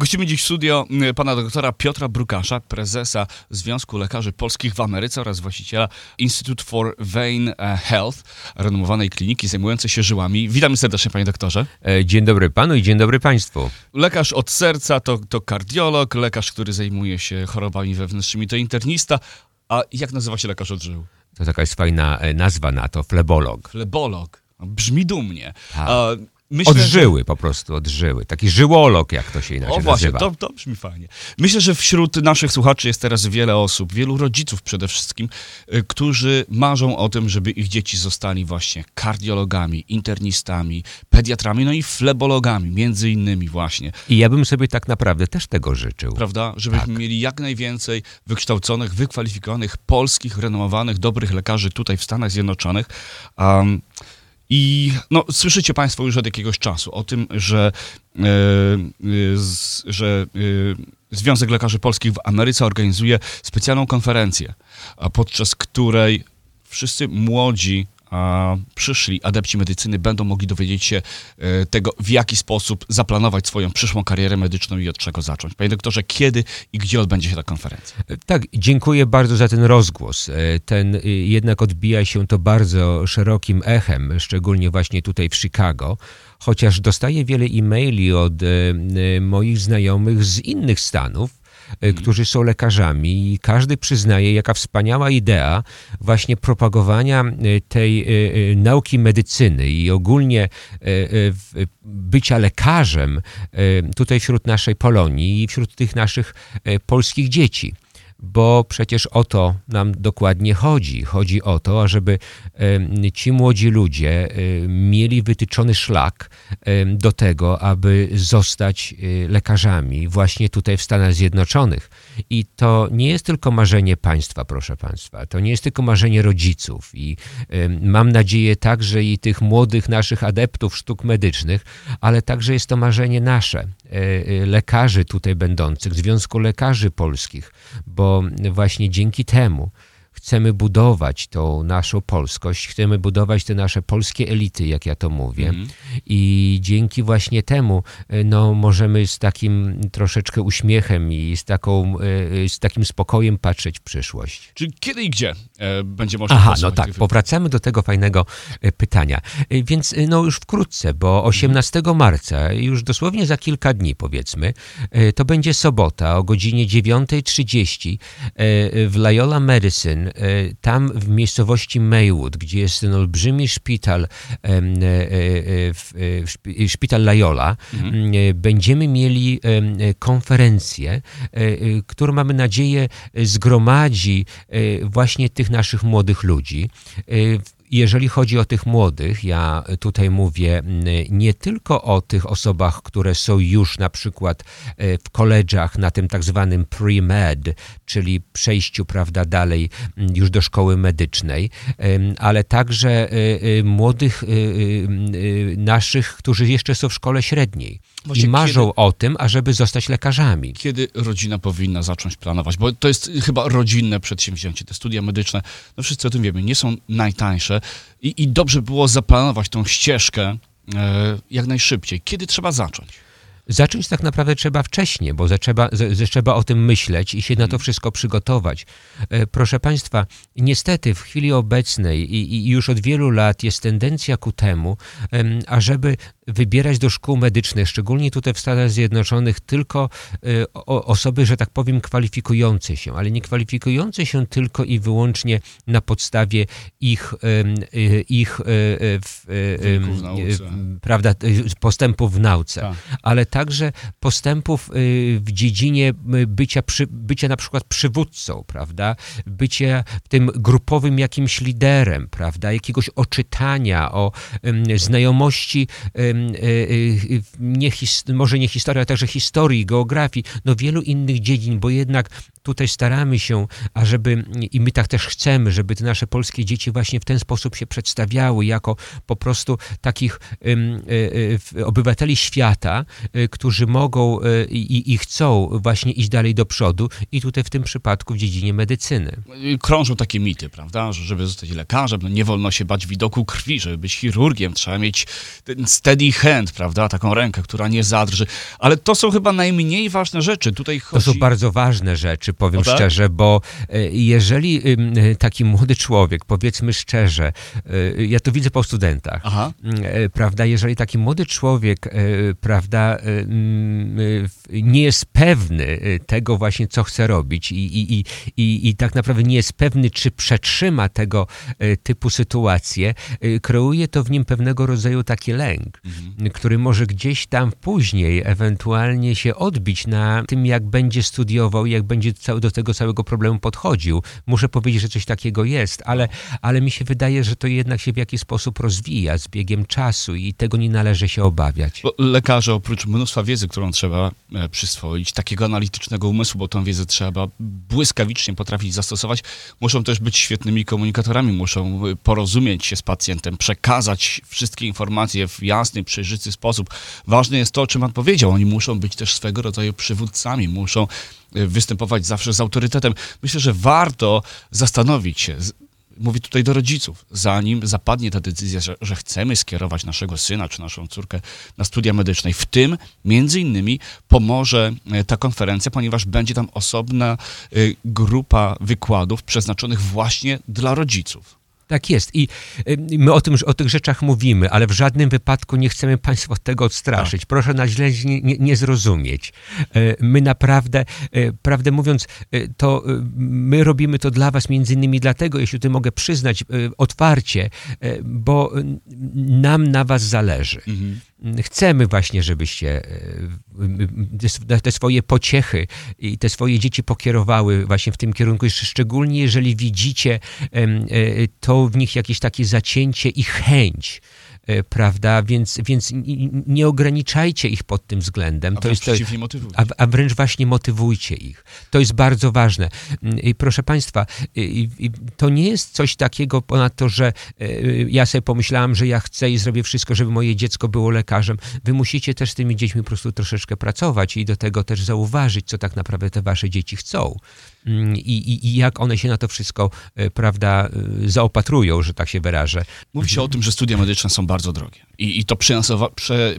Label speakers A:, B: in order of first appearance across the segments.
A: Gościmy dziś w studio y, pana doktora Piotra Brukasza, prezesa Związku Lekarzy Polskich w Ameryce oraz właściciela Institute for Vein e, Health, renomowanej kliniki zajmującej się żyłami. Witamy serdecznie, panie doktorze.
B: E, Dzień dobry panu i dzień dobry państwu.
A: Lekarz od serca to, to kardiolog, lekarz, który zajmuje się chorobami wewnętrznymi to internista. A jak nazywa się lekarz od żył?
B: To taka jest fajna e, nazwa na to, flebolog.
A: Flebolog. Brzmi dumnie.
B: Tak.
A: A, myślę,
B: Odżyły po prostu, odżyły. Taki żyłolog, jak to się inaczej
A: O właśnie,
B: nazywa.
A: to, to brzmi fajnie. Myślę, że wśród naszych słuchaczy jest teraz wiele osób, wielu rodziców przede wszystkim, y, którzy marzą o tym, żeby ich dzieci zostali właśnie kardiologami, internistami, pediatrami, no i flebologami, między innymi właśnie,
B: I ja bym sobie tak naprawdę też tego życzył.
A: prawda? Żebyśmy
B: Tak.
A: mieli jak najwięcej wykształconych, wykwalifikowanych, polskich, renomowanych, dobrych lekarzy tutaj w Stanach Zjednoczonych. Um, i no, słyszycie Państwo już od jakiegoś czasu o tym, że, e, e, z, że e, Związek Lekarzy Polskich w Ameryce organizuje specjalną konferencję, podczas której wszyscy młodzi a, przyszli adepci medycyny będą mogli dowiedzieć się e, tego, w jaki sposób zaplanować swoją przyszłą karierę medyczną i od czego zacząć. Panie doktorze, kiedy i gdzie odbędzie się ta konferencja?
B: E, Tak, dziękuję bardzo za ten rozgłos. E, Ten jednak odbija się to bardzo szerokim echem, szczególnie właśnie tutaj w Chicago, chociaż dostaję wiele e-maili od moich znajomych z innych stanów, e, którzy są lekarzami i każdy przyznaje, jaka wspaniała idea właśnie propagowania e, tej e, nauki medycyny i ogólnie bycia lekarzem tutaj wśród naszej Polonii i wśród tych naszych polskich dzieci. Bo przecież o to nam dokładnie chodzi. Chodzi o to, ażeby ci młodzi ludzie mieli wytyczony szlak do tego, aby zostać e, lekarzami właśnie tutaj w Stanach Zjednoczonych. I to nie jest tylko marzenie państwa, proszę państwa. To nie jest tylko marzenie rodziców. I mam nadzieję także i tych młodych naszych adeptów sztuk medycznych, ale także jest to marzenie nasze, e, e, lekarzy tutaj będących, Związku Lekarzy Polskich, bo właśnie dzięki temu chcemy budować tą naszą polskość, chcemy budować te nasze polskie elity, jak ja to mówię.
A: Mhm.
B: I dzięki właśnie temu e, no, możemy z takim troszeczkę uśmiechem i z, taką, e, z takim spokojem patrzeć w przyszłość.
A: Czy kiedy i gdzie e, będzie można
B: Aha, no tak, powracamy do tego fajnego e, pytania. E, Więc e, no już wkrótce, bo 18 marca, już dosłownie za kilka dni powiedzmy, e, to będzie sobota o godzinie 9.30 e, w Loyola Medicine, e, tam w miejscowości Maywood, gdzie jest ten olbrzymi szpital, e, e, e, szpital Loyola, m, e, będziemy mieli e, konferencję, e, e, która mamy nadzieję e, zgromadzi e, właśnie tych naszych młodych ludzi. Jeżeli chodzi o tych młodych, ja tutaj mówię m, nie tylko o tych osobach, które są już na przykład e, w koledżach na tym tak zwanym pre-med, czyli przejściu prawda, dalej m, już do szkoły medycznej, ale także e, e, młodych naszych, którzy jeszcze są w szkole średniej
A: Właśnie
B: i marzą o tym, ażeby zostać lekarzami.
A: kiedy rodzina powinna zacząć planować? Bo to jest chyba rodzinne przedsięwzięcie. Te studia medyczne, no wszyscy o tym wiemy, nie są najtańsze i, i dobrze było zaplanować tą ścieżkę e, jak najszybciej. Kiedy trzeba zacząć?
B: Zacząć tak naprawdę trzeba wcześniej, bo z- trzeba o tym myśleć i się na to wszystko przygotować. E, Proszę Państwa, niestety w chwili obecnej i, i już od wielu lat jest tendencja ku temu, em, ażeby wybierać do szkół medycznych, szczególnie tutaj w Stanach Zjednoczonych, tylko e, osoby, że tak powiem, kwalifikujące się, ale nie kwalifikujące się tylko i wyłącznie na podstawie ich, e, ich w, prawda, postępów w nauce
A: Tak.
B: ale także postępów y, w dziedzinie y, bycia, przy, bycia na przykład przywódcą, prawda? Bycie tym grupowym jakimś liderem, prawda? Jakiegoś oczytania, o znajomości, y, nie his, może nie historii, ale także historii, geografii, no wielu innych dziedzin, bo jednak tutaj staramy się, ażeby, i my tak też chcemy, żeby te nasze polskie dzieci właśnie w ten sposób się przedstawiały, jako po prostu takich obywateli świata, którzy mogą i, i chcą właśnie iść dalej do przodu i tutaj w tym przypadku w dziedzinie medycyny.
A: Krążą takie mity, prawda, że żeby zostać lekarzem, no nie wolno się bać widoku krwi, żeby być chirurgiem, trzeba mieć ten steady hand, prawda, taką rękę, która nie zadrży, ale to są chyba najmniej ważne rzeczy. Tutaj chodzi...
B: To są bardzo ważne rzeczy, powiem tak? szczerze, bo jeżeli taki młody człowiek, powiedzmy szczerze, ja to widzę po studentach, Aha. prawda, jeżeli taki młody człowiek, prawda, nie jest pewny tego właśnie, co chce robić i, i, i, i tak naprawdę nie jest pewny, czy przetrzyma tego typu sytuacje, kreuje to w nim pewnego rodzaju taki lęk, mhm. który może gdzieś tam później ewentualnie się odbić na tym, jak będzie studiował, jak będzie do tego całego problemu podchodził. Muszę powiedzieć, że coś takiego jest, ale, ale mi się wydaje, że to jednak się w jakiś sposób rozwija z biegiem czasu i tego nie należy się obawiać.
A: Bo lekarze oprócz mnóstwa wiedzy, którą trzeba e, przyswoić, takiego analitycznego umysłu, bo tą wiedzę trzeba błyskawicznie potrafić zastosować, muszą też być świetnymi komunikatorami, muszą e, porozumieć się z pacjentem, przekazać wszystkie informacje w jasny, przejrzysty sposób. Ważne jest to, o czym pan powiedział. Oni muszą być też swego rodzaju przywódcami, muszą e, występować zawsze z autorytetem. Myślę, że warto zastanowić się, mówię tutaj do rodziców, zanim zapadnie ta decyzja, że, że, chcemy skierować naszego syna czy naszą córkę na studia medyczne. W tym między innymi pomoże e, ta konferencja, ponieważ będzie tam osobna e, grupa wykładów przeznaczonych właśnie dla rodziców.
B: Tak jest. I my o, tym, o tych rzeczach mówimy, ale w żadnym wypadku nie chcemy Państwa od tego odstraszyć. Tak. Proszę nas źle nie, nie, nie, zrozumieć. E, my naprawdę, e, prawdę mówiąc, to my robimy to dla Was między innymi dlatego, jeśli tu mogę przyznać otwarcie, bo nam na Was zależy. Mhm chcemy właśnie, żebyście te swoje pociechy i te swoje dzieci pokierowały właśnie w tym kierunku, szczególnie jeżeli widzicie e, w nich jakieś takie zacięcie i chęć prawda? Więc, więc nie ograniczajcie ich pod tym względem.
A: A to jest to,
B: a, a, wręcz właśnie motywujcie ich. To jest bardzo ważne. Mm, I proszę Państwa, to nie jest coś takiego ponad to, że e, ja sobie pomyślałam, że ja chcę i zrobię wszystko, żeby moje dziecko było lekarzem. Wy musicie też z tymi dziećmi po prostu troszeczkę pracować i do tego też zauważyć, co tak naprawdę te wasze dzieci chcą. Mm, I, i, i jak one się na to wszystko, e, prawda, zaopatrują, że tak się wyrażę.
A: Mówi się o tym, że studia medyczne są bardzo drogie. I, i to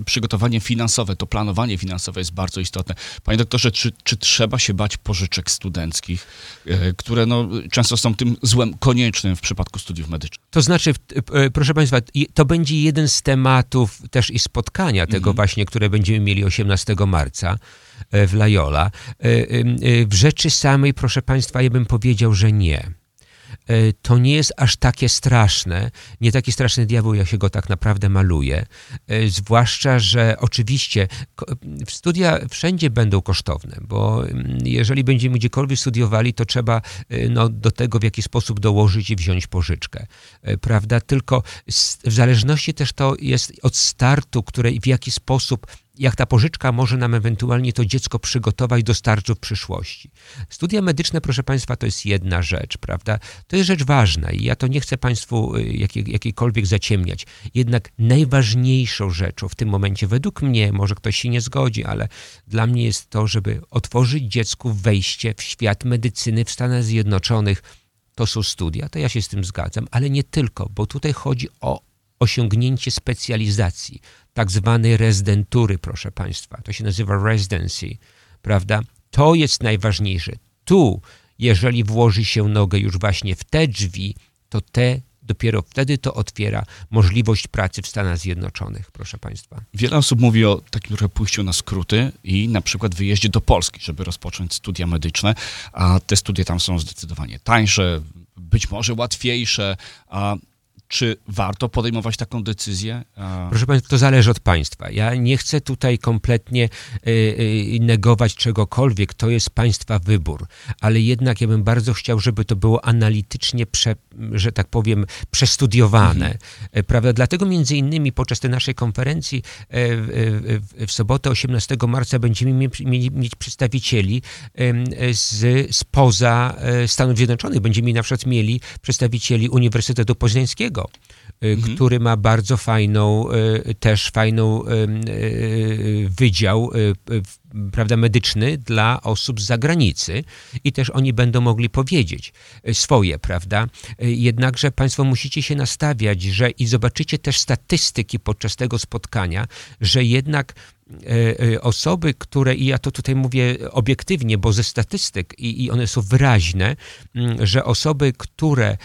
A: przygotowanie finansowe, to planowanie finansowe jest bardzo istotne. Panie doktorze, czy, czy trzeba się bać pożyczek studenckich, e, które no, często są tym złem koniecznym w przypadku studiów medycznych?
B: To znaczy, e, proszę Państwa, to będzie jeden z tematów też i spotkania tego mhm. właśnie, które będziemy mieli 18 marca e, w Lajola. W rzeczy samej, proszę Państwa, ja bym powiedział, że nie. E, to nie jest aż takie straszne, nie taki straszny diabeł, jak się go tak naprawdę maluje. E, zwłaszcza, że oczywiście studia wszędzie będą kosztowne, bo mm, jeżeli będziemy gdziekolwiek studiowali, to trzeba e, no, do tego w jakiś sposób dołożyć i wziąć pożyczkę. Prawda? Tylko w zależności też to jest od startu, które w jaki sposób jak ta pożyczka może nam ewentualnie to dziecko przygotować do startu w przyszłości. Studia medyczne, proszę Państwa, to jest jedna rzecz, prawda? To jest rzecz ważna i ja to nie chcę Państwu y, jakiej, jakiejkolwiek zaciemniać. Jednak najważniejszą rzeczą w tym momencie, według mnie, może ktoś się nie zgodzi, ale dla mnie jest to, żeby otworzyć dziecku wejście w świat medycyny w Stanach Zjednoczonych. To są studia, to ja się z tym zgadzam, ale nie tylko, bo tutaj chodzi o osiągnięcie specjalizacji, tak zwanej rezydentury, proszę Państwa. To się nazywa residency, prawda? To jest najważniejsze. Tu, jeżeli włoży się nogę już właśnie w te drzwi, to te dopiero wtedy to otwiera możliwość pracy w Stanach Zjednoczonych, proszę Państwa.
A: Wiele osób mówi o takim trochę pójściu na skróty i na przykład wyjeździe do Polski, żeby rozpocząć studia medyczne, a te studia tam są zdecydowanie tańsze, być może łatwiejsze, a czy warto podejmować taką decyzję?
B: Proszę Państwa, to zależy od Państwa. Ja nie chcę tutaj kompletnie y, y, negować czegokolwiek. To jest Państwa wybór. Ale jednak ja bym bardzo chciał, żeby to było analitycznie, prze, że tak powiem, przestudiowane. Mhm. E, prawda? Dlatego między innymi podczas tej naszej konferencji e, w, w sobotę 18 marca będziemy mieli, mieć przedstawicieli z, spoza e, Stanów Zjednoczonych. Będziemy na przykład mieli przedstawicieli Uniwersytetu Poznańskiego, mhm. który ma bardzo fajną, też fajną wydział prawda, medyczny dla osób z zagranicy i też oni będą mogli powiedzieć swoje, prawda. Jednakże Państwo musicie się nastawiać, że i zobaczycie też statystyki podczas tego spotkania, że jednak osoby, które, i ja to tutaj mówię obiektywnie, bo ze statystyk i, i one są wyraźne, mm, że osoby, które e,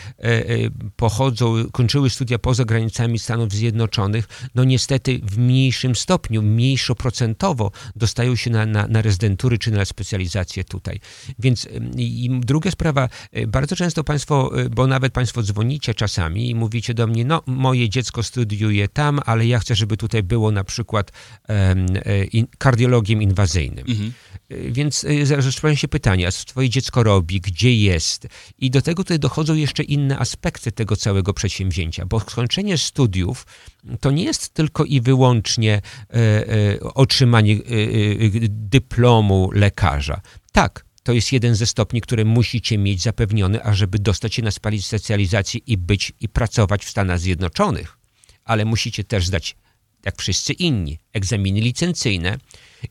B: pochodzą, kończyły studia poza granicami Stanów Zjednoczonych, no niestety w mniejszym stopniu, mniejszo procentowo dostają się na, na, na rezydentury czy na specjalizację tutaj. Więc i druga sprawa, bardzo często Państwo, bo nawet Państwo dzwonicie czasami i mówicie do mnie, no moje dziecko studiuje tam, ale ja chcę, żeby tutaj było na przykład E, kardiologiem inwazyjnym. Mhm. E, więc e, zadają się pytania, co twoje dziecko robi, gdzie jest. I do tego tutaj dochodzą jeszcze inne aspekty tego całego przedsięwzięcia, bo skończenie studiów to nie jest tylko i wyłącznie otrzymanie dyplomu lekarza. Tak, to jest jeden ze stopni, które musicie mieć zapewniony, ażeby dostać się na specjalizację i być i pracować w Stanach Zjednoczonych. Ale musicie też zdać jak wszyscy inni, egzaminy licencyjne.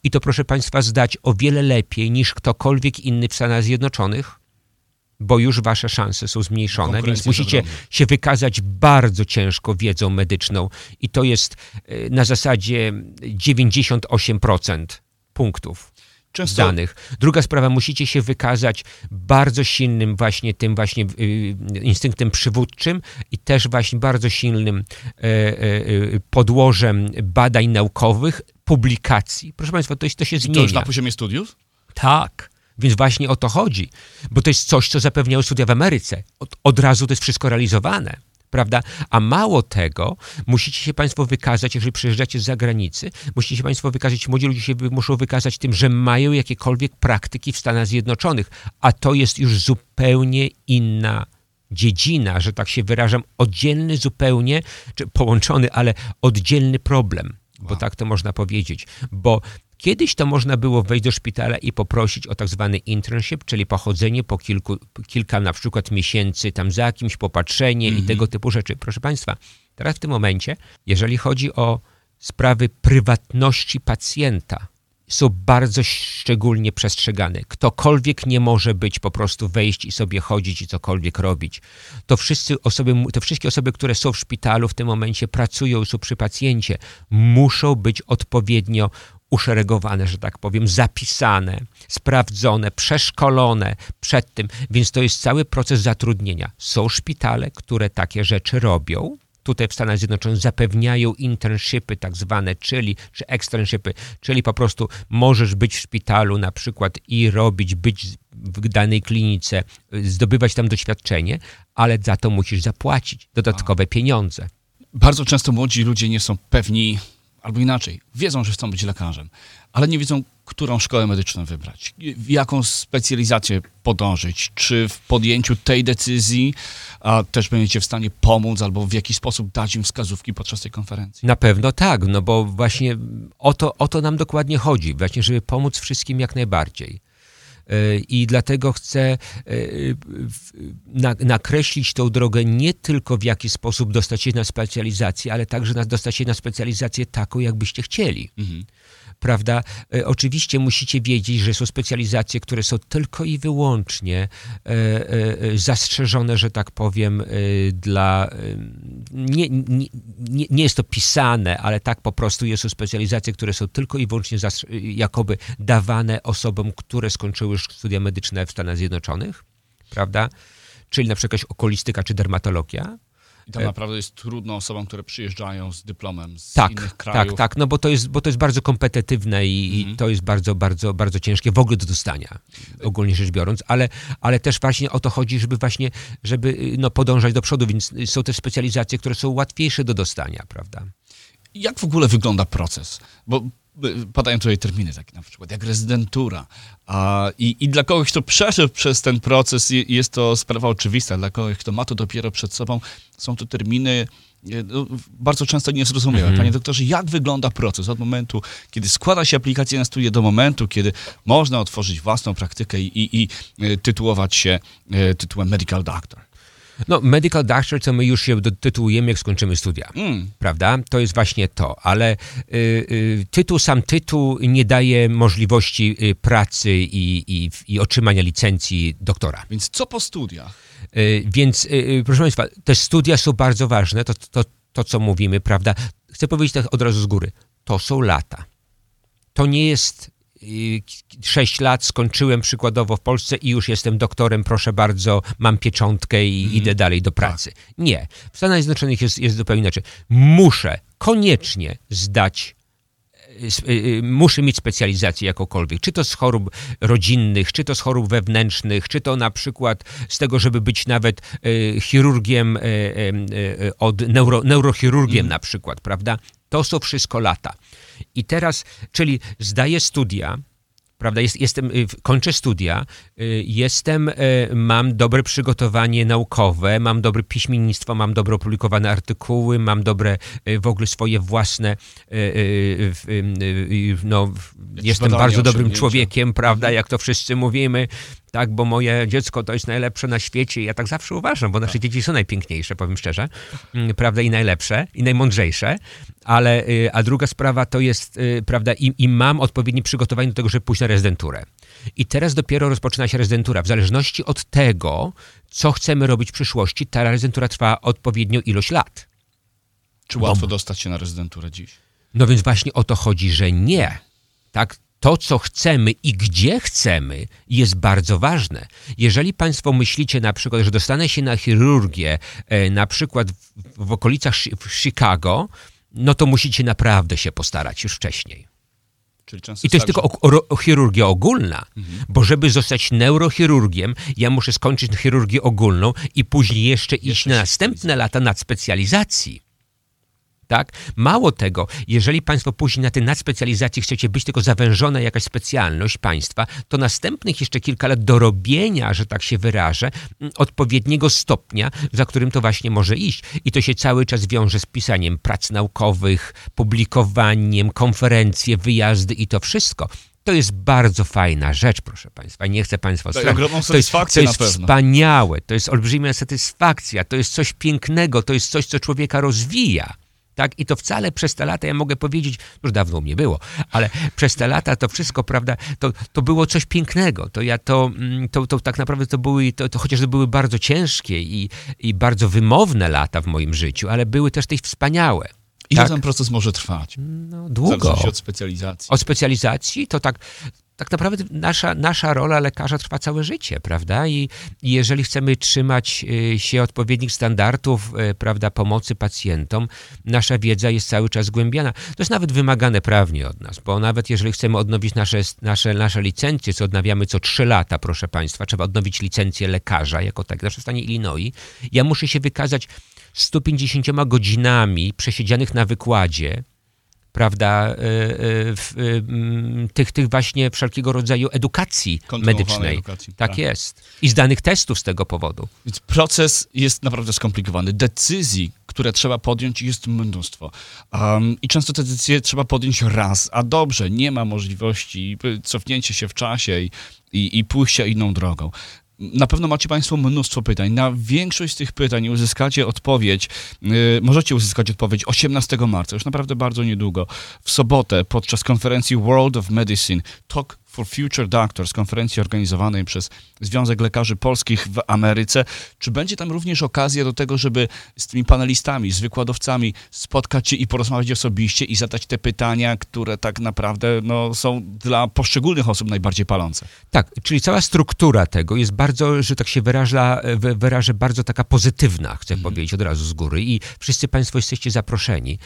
B: I to proszę Państwa zdać o wiele lepiej niż ktokolwiek inny w Stanach Zjednoczonych, bo już Wasze szanse są zmniejszone, więc musicie się wykazać bardzo ciężko wiedzą medyczną. I to jest e, na zasadzie 98% punktów. Często... danych. Druga sprawa, musicie się wykazać bardzo silnym właśnie tym właśnie y, instynktem przywódczym i też właśnie bardzo silnym e, e, podłożem badań naukowych, publikacji. Proszę Państwa, to, jest, to się zmienia.
A: to już na poziomie studiów?
B: Tak. Więc właśnie o to chodzi, bo to jest coś, co zapewniały studia w Ameryce. Od, od razu to jest wszystko realizowane prawda? A mało tego, musicie się Państwo wykazać, jeżeli przyjeżdżacie z zagranicy, musicie się Państwo wykazać, młodzi ludzie się muszą wykazać tym, że mają jakiekolwiek praktyki w Stanach Zjednoczonych, a to jest już zupełnie inna dziedzina, że tak się wyrażam, oddzielny zupełnie, czy połączony, ale oddzielny problem. Wow. Bo tak to można powiedzieć. Bo Kiedyś to można było wejść do szpitala i poprosić o tak zwany internship, czyli pochodzenie po kilku, kilka na przykład miesięcy tam za kimś, popatrzenie mm -hmm. i mhm. tego typu rzeczy. Proszę Państwa, teraz w tym momencie, jeżeli chodzi o sprawy prywatności pacjenta, są bardzo szczególnie przestrzegane. Ktokolwiek nie może być po prostu wejść i sobie chodzić i cokolwiek robić. To, wszyscy osoby, to wszystkie osoby, które są w szpitalu w tym momencie, pracują są przy pacjencie, muszą być odpowiednio uszeregowane, że tak powiem, zapisane, sprawdzone, przeszkolone przed tym, więc to jest cały proces zatrudnienia. Są szpitale, które takie rzeczy robią, tutaj w Stanach Zjednoczonych zapewniają internshipy tak zwane, czyli czy externshipy, czyli po prostu możesz być w szpitalu na przykład i robić, być w danej klinice, zdobywać tam doświadczenie, ale za to musisz zapłacić dodatkowe pieniądze.
A: Bardzo często młodzi ludzie nie są pewni albo inaczej, wiedzą, że chcą być lekarzem, ale nie wiedzą, którą szkołę medyczną wybrać, jaką specjalizację podążyć, czy w podjęciu tej decyzji a też będziecie w stanie pomóc albo w jakiś sposób dać im wskazówki podczas tej konferencji.
B: Na pewno tak, no bo właśnie o to, o to nam dokładnie chodzi, właśnie żeby pomóc wszystkim jak najbardziej. E, I dlatego chcę e, nakreślić tą drogę nie tylko w jaki sposób dostać się na specjalizację, ale także dostać się na specjalizację taką, jakbyście chcieli. Mhm prawda? E, oczywiście musicie wiedzieć, że są specjalizacje, które są tylko i wyłącznie zastrzeżone, że tak powiem, dla. Nie, nie, nie jest to pisane, ale tak po prostu są specjalizacje, które są tylko i wyłącznie jakoby dawane osobom, które skończyły studia medyczne w Stanach Zjednoczonych, prawda? Czyli na przykład okolistyka czy dermatologia.
A: I tam e, naprawdę jest trudno osobom, które przyjeżdżają z dyplomem z tak, innych
B: krajów. Tak, tak, no bo to jest, bo to jest bardzo kompetytywne i, mhm. i, to jest bardzo, bardzo, bardzo ciężkie w ogóle do dostania, ogólnie rzecz biorąc, ale, ale też właśnie o to chodzi, żeby właśnie, żeby y, no, podążać do przodu, więc są też specjalizacje, które są łatwiejsze do dostania, prawda?
A: Jak w ogóle wygląda proces? Bo padają tutaj terminy takie na przykład jak rezydentura. A, i, I dla kogoś, kto przeszedł przez ten proces, jest to sprawa oczywista. Dla kogoś, kto ma to dopiero przed sobą, są to terminy e, no, bardzo często niezrozumiałe. Mhm. Panie doktorze, jak wygląda proces od momentu, kiedy składa się aplikację na studia, do momentu, kiedy można otworzyć własną praktykę i, i, i e, tytułować się e, tytułem medical doctor?
B: No, medical doctor to my już się tytułujemy, jak skończymy studia,
A: Mm.
B: prawda? To jest właśnie to, ale y, y, tytuł, sam tytuł nie daje możliwości y, pracy i, i, i otrzymania licencji doktora.
A: Więc co po studiach?
B: Y, Więc, y, y, proszę Państwa, te studia są bardzo ważne, to, to, to co mówimy, prawda? Chcę powiedzieć tak od razu z góry. To są lata. To nie jest 6 lat, skończyłem przykładowo w Polsce i już jestem doktorem, proszę bardzo, mam pieczątkę i idę dalej do pracy. Nie. W Stanach Zjednoczonych jest, jest zupełnie inaczej. Muszę koniecznie zdać s- y, y, muszę mieć specjalizację jakąkolwiek, czy to z chorób rodzinnych, czy to z chorób wewnętrznych, czy to na przykład z tego, żeby być nawet chirurgiem, od neuro, neurochirurgiem na przykład, prawda? To są wszystko lata. I teraz, czyli zdaję studia, prawda, jest, jestem, y, kończę studia, y, jestem, y, mam dobre przygotowanie naukowe, mam dobre piśmiennictwo, mam dobre opublikowane artykuły, mam dobre w ogóle swoje własne, no, jestem bardzo dobrym człowiekiem, prawda, jak to wszyscy mówimy, tak, bo moje dziecko to jest najlepsze na świecie. Ja tak zawsze uważam, bo nasze dzieci są najpiękniejsze, powiem szczerze, mm, prawda, i najlepsze, i najmądrzejsze, ale, y, a druga sprawa to jest, y, prawda, i, i mam odpowiednie przygotowanie do tego, żeby pójść na rezydenturę. I teraz dopiero rozpoczyna się rezydentura. W zależności od tego, co chcemy robić w przyszłości, ta rezydentura trwa odpowiednio ilość lat.
A: Czy łatwo dostać się na rezydenturę dziś?
B: No więc właśnie o to chodzi, że nie. Tak? To, co chcemy i gdzie chcemy, jest bardzo ważne. Jeżeli Państwo myślicie na przykład, że dostanę się na chirurgię, e, na przykład w, w okolicach w Chicago, no to musicie naprawdę się postarać już wcześniej. I to jest tylko o, o, chirurgia ogólna, bo żeby zostać neurochirurgiem, ja muszę skończyć chirurgię ogólną i później jeszcze iść
A: Jeszcze
B: na
A: się
B: następne lata nadspecjalizacji. Tak? Mało tego, jeżeli Państwo później na tej nadspecjalizacji chcecie być tylko zawężona jakaś specjalność państwa, to następnych jeszcze kilka lat dorobienia, że tak się wyrażę, m, odpowiedniego stopnia, za którym to właśnie może iść. I to się cały czas wiąże z pisaniem prac naukowych, publikowaniem, konferencje, wyjazdy i to wszystko. To jest bardzo fajna rzecz, proszę Państwa. Nie chcę Państwa
A: ogromną
B: To jest, to jest wspaniałe, to jest olbrzymia satysfakcja, to jest coś pięknego, to jest coś, co człowieka rozwija. Tak? I to wcale przez te lata, ja mogę powiedzieć, już dawno u mnie było, ale przez te lata to wszystko, prawda, to, to było coś pięknego. To ja to, mm, to, to tak naprawdę to były, to, to chociaż to były bardzo ciężkie i, i bardzo wymowne lata w moim życiu, ale były też też wspaniałe.
A: Ile
B: tak?
A: ten proces może trwać?
B: No,
A: W
B: długo.
A: zależności od specjalizacji.
B: Od specjalizacji to tak, tak naprawdę nasza, nasza rola lekarza trwa całe życie, prawda? I, i jeżeli chcemy trzymać y, się odpowiednich standardów, y, prawda, pomocy pacjentom, nasza wiedza jest cały czas zgłębiana. To jest nawet wymagane prawnie od nas, bo nawet jeżeli chcemy odnowić nasze, nasze, nasze licencje, co odnawiamy co trzy lata, proszę Państwa, trzeba odnowić licencję lekarza jako tak, zawsze w stanie Illinois, ja muszę się wykazać 150 godzinami przesiedzianych na wykładzie, prawda, w, y, mm, tych, tych właśnie wszelkiego rodzaju edukacji medycznej.
A: edukacji,
B: Tak,
A: tak.
B: jest. I zdanych testów z tego powodu.
A: Więc proces jest naprawdę skomplikowany. Decyzji, które trzeba podjąć, jest mnóstwo. Um, I często te decyzje trzeba podjąć raz, a dobrze, nie ma możliwości cofnięcia się w czasie i, i, i pójścia inną drogą. Na pewno macie Państwo mnóstwo pytań. Na większość z tych pytań uzyskacie odpowiedź, y, możecie uzyskać odpowiedź 18 marca, już naprawdę bardzo niedługo, w sobotę podczas konferencji World of Medicine Talk for Future Doctors, konferencji organizowanej przez Związek Lekarzy Polskich w Ameryce. Czy będzie tam również okazja do tego, żeby z tymi panelistami, z wykładowcami spotkać się i porozmawiać osobiście i zadać te pytania, które tak naprawdę no, są dla poszczególnych osób najbardziej palące?
B: Tak, czyli cała struktura tego jest bardzo, że tak się wyraża, wy- wyrażę, bardzo taka pozytywna, chcę powiedzieć od razu z góry. I wszyscy Państwo jesteście zaproszeni,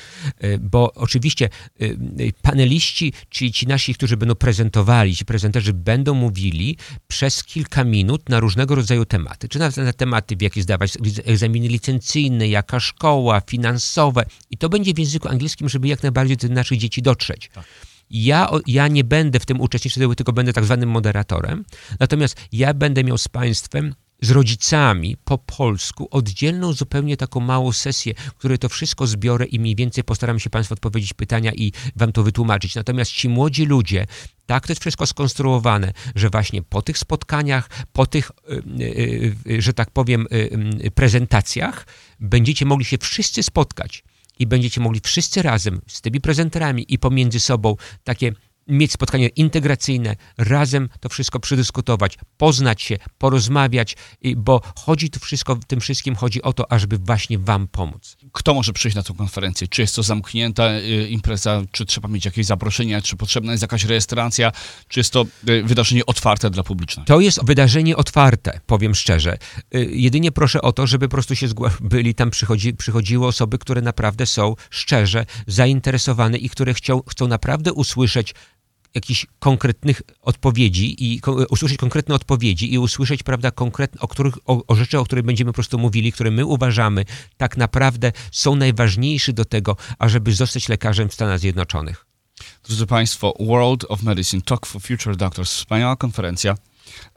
B: y, bo oczywiście y, y, paneliści, czyli ci nasi, którzy będą prezentowali, ci prezenterzy będą mówili przez kilka minut na różnego rodzaju tematy. Czy na, na tematy, w jakie zdawać egzaminy licencyjne, jaka szkoła, finansowe. I to będzie w języku angielskim, żeby jak najbardziej do naszych dzieci dotrzeć. Ja, o- ja nie będę w tym uczestniczył, tylko będę tak zwanym moderatorem. Natomiast ja będę miał z Państwem z rodzicami po polsku oddzielną zupełnie taką małą sesję, w której to wszystko zbiorę i mniej więcej postaram się Państwu odpowiedzieć pytania i Wam to wytłumaczyć. Natomiast ci młodzi ludzie, tak to jest wszystko skonstruowane, że właśnie po tych spotkaniach, po tych, y, y, że tak powiem, y, prezentacjach będziecie mogli się wszyscy spotkać i będziecie mogli wszyscy razem z tymi prezenterami i pomiędzy sobą takie mieć spotkanie integracyjne, razem to wszystko przedyskutować, poznać się, porozmawiać, bo chodzi tu wszystko, tym wszystkim chodzi o to, ażeby właśnie wam pomóc.
A: Kto może przyjść na tę konferencję? Czy jest to zamknięta y, impreza, czy trzeba mieć jakieś zaproszenia, czy potrzebna jest jakaś rejestracja, czy jest to y, wydarzenie otwarte dla publiczności?
B: To jest wydarzenie otwarte, powiem szczerze. Y, jedynie proszę o to, żeby po prostu się byli tam przychodzi, przychodziły osoby, które naprawdę są szczerze zainteresowane i które chcą, chcą naprawdę usłyszeć jakichś konkretnych odpowiedzi i usłyszeć konkretne odpowiedzi i usłyszeć, prawda, konkretne, o, których, o, o rzeczy, o których będziemy po prostu mówili, które my uważamy tak naprawdę są najważniejsze do tego, ażeby zostać lekarzem w Stanach Zjednoczonych.
A: Drodzy Państwo, World of Medicine Talk for Future Doctors, wspaniała konferencja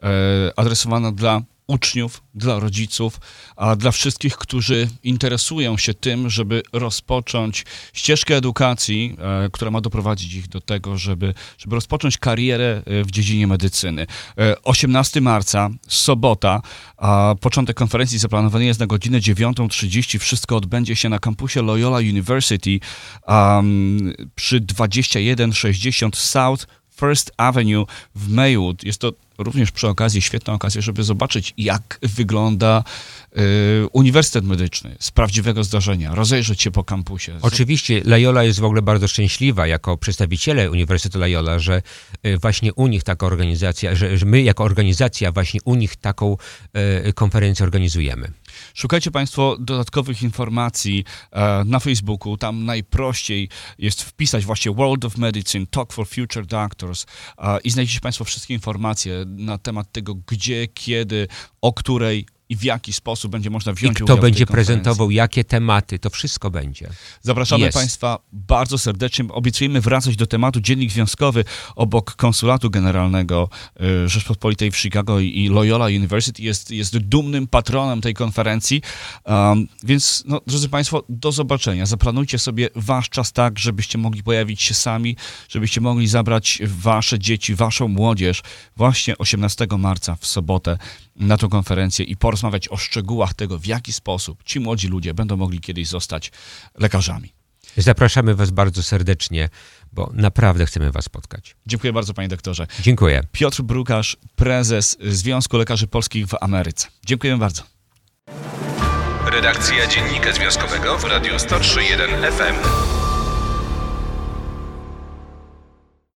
A: e, adresowana dla uczniów, dla rodziców, a dla wszystkich, którzy interesują się tym, żeby rozpocząć ścieżkę edukacji, e, która ma doprowadzić ich do tego, żeby, żeby rozpocząć karierę e, w dziedzinie medycyny. 18 e, marca, sobota, a początek konferencji zaplanowany jest na godzinę 9.30. Wszystko odbędzie się na kampusie Loyola University um, przy 2160 South First Avenue w Maywood. Jest to również przy okazji świetna okazja, żeby zobaczyć, jak wygląda y, Uniwersytet Medyczny z prawdziwego zdarzenia, rozejrzeć się po kampusie.
B: Oczywiście Loyola jest w ogóle bardzo szczęśliwa jako przedstawiciele Uniwersytetu Loyola, że y, właśnie u nich taka organizacja, że, że my jako organizacja właśnie u nich taką y, konferencję organizujemy.
A: Szukajcie Państwo dodatkowych informacji e, na Facebooku. Tam najprościej jest wpisać właśnie World of Medicine, Talk for Future Doctors e, i znajdziecie Państwo wszystkie informacje na temat tego, gdzie, kiedy, o której i w jaki sposób będzie można wziąć
B: I kto będzie prezentował, jakie tematy, to wszystko będzie.
A: Zapraszamy Jest. Państwa bardzo serdecznie. Obiecujemy wracać do tematu Dziennik Związkowy obok Konsulatu Generalnego y, Rzeczpospolitej w Chicago i Loyola University. Jest, jest dumnym patronem tej konferencji. Um, więc, no, drodzy Państwo, do zobaczenia. Zaplanujcie sobie Wasz czas tak, żebyście mogli pojawić się sami, żebyście mogli zabrać Wasze dzieci, Waszą młodzież właśnie 18 marca w sobotę na tę konferencję i porozmawiać o szczegółach tego, w jaki sposób ci młodzi ludzie będą mogli kiedyś zostać lekarzami.
B: Zapraszamy Was bardzo serdecznie, bo naprawdę chcemy Was spotkać.
A: Dziękuję bardzo, panie doktorze.
B: Dziękuję.
A: Piotr Brukarz, prezes Związku Lekarzy Polskich w Ameryce. Dziękuję bardzo.
C: Redakcja Dziennika Związkowego w Radiu 103.1 FM.